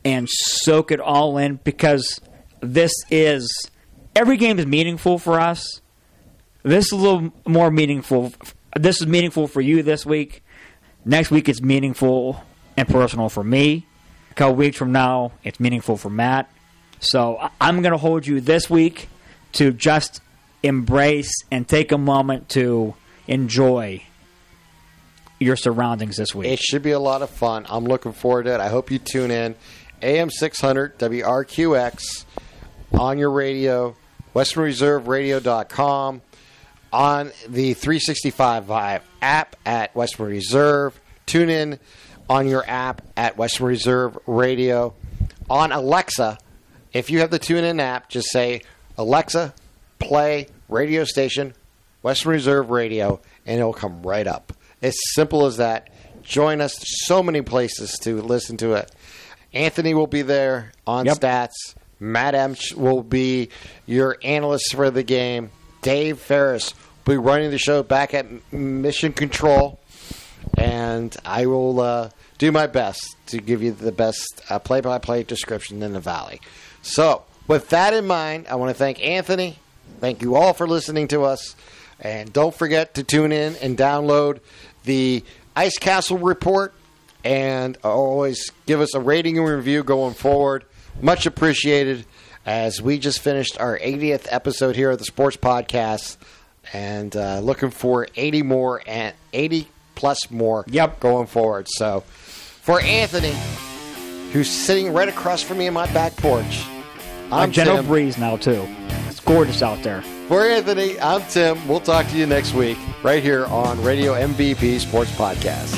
and soak it all in because this is every game is meaningful for us. This is a little more meaningful. This is meaningful for you this week. Next week it's meaningful and personal for me. A couple weeks from now it's meaningful for Matt. So I'm going to hold you this week to just embrace and take a moment to enjoy your surroundings this week. It should be a lot of fun. I'm looking forward to it. I hope you tune in. AM 600 WRQX on your radio, westernreserveradio.com, on the 365 Vive app at Western Reserve. Tune in on your app at Western Reserve Radio. On Alexa, if you have the TuneIn app, just say, Alexa, play radio station, Western Reserve Radio, and it'll come right up. It's simple as that. Join us. So many places to listen to it. Anthony will be there on Yep. stats. Matt Emch will be your analyst for the game. Dave Ferris will be running the show back at Mission Control. And I will uh, do my best to give you the best uh, play-by-play description in the Valley. So, with that in mind, I want to thank Anthony. Thank you all for listening to us. And don't forget to tune in and download the Ice Castle report. And always give us a rating and review going forward. Much appreciated as we just finished our 80th episode here of the Sports Podcast. And uh, looking for 80 more and 80 plus more Yep. going forward. So for Anthony, who's sitting right across from me in my back porch, I'm gentle Tim. breeze now too. It's gorgeous out there. For Anthony, I'm Tim. We'll talk to you next week right here on Radio MVP Sports Podcast.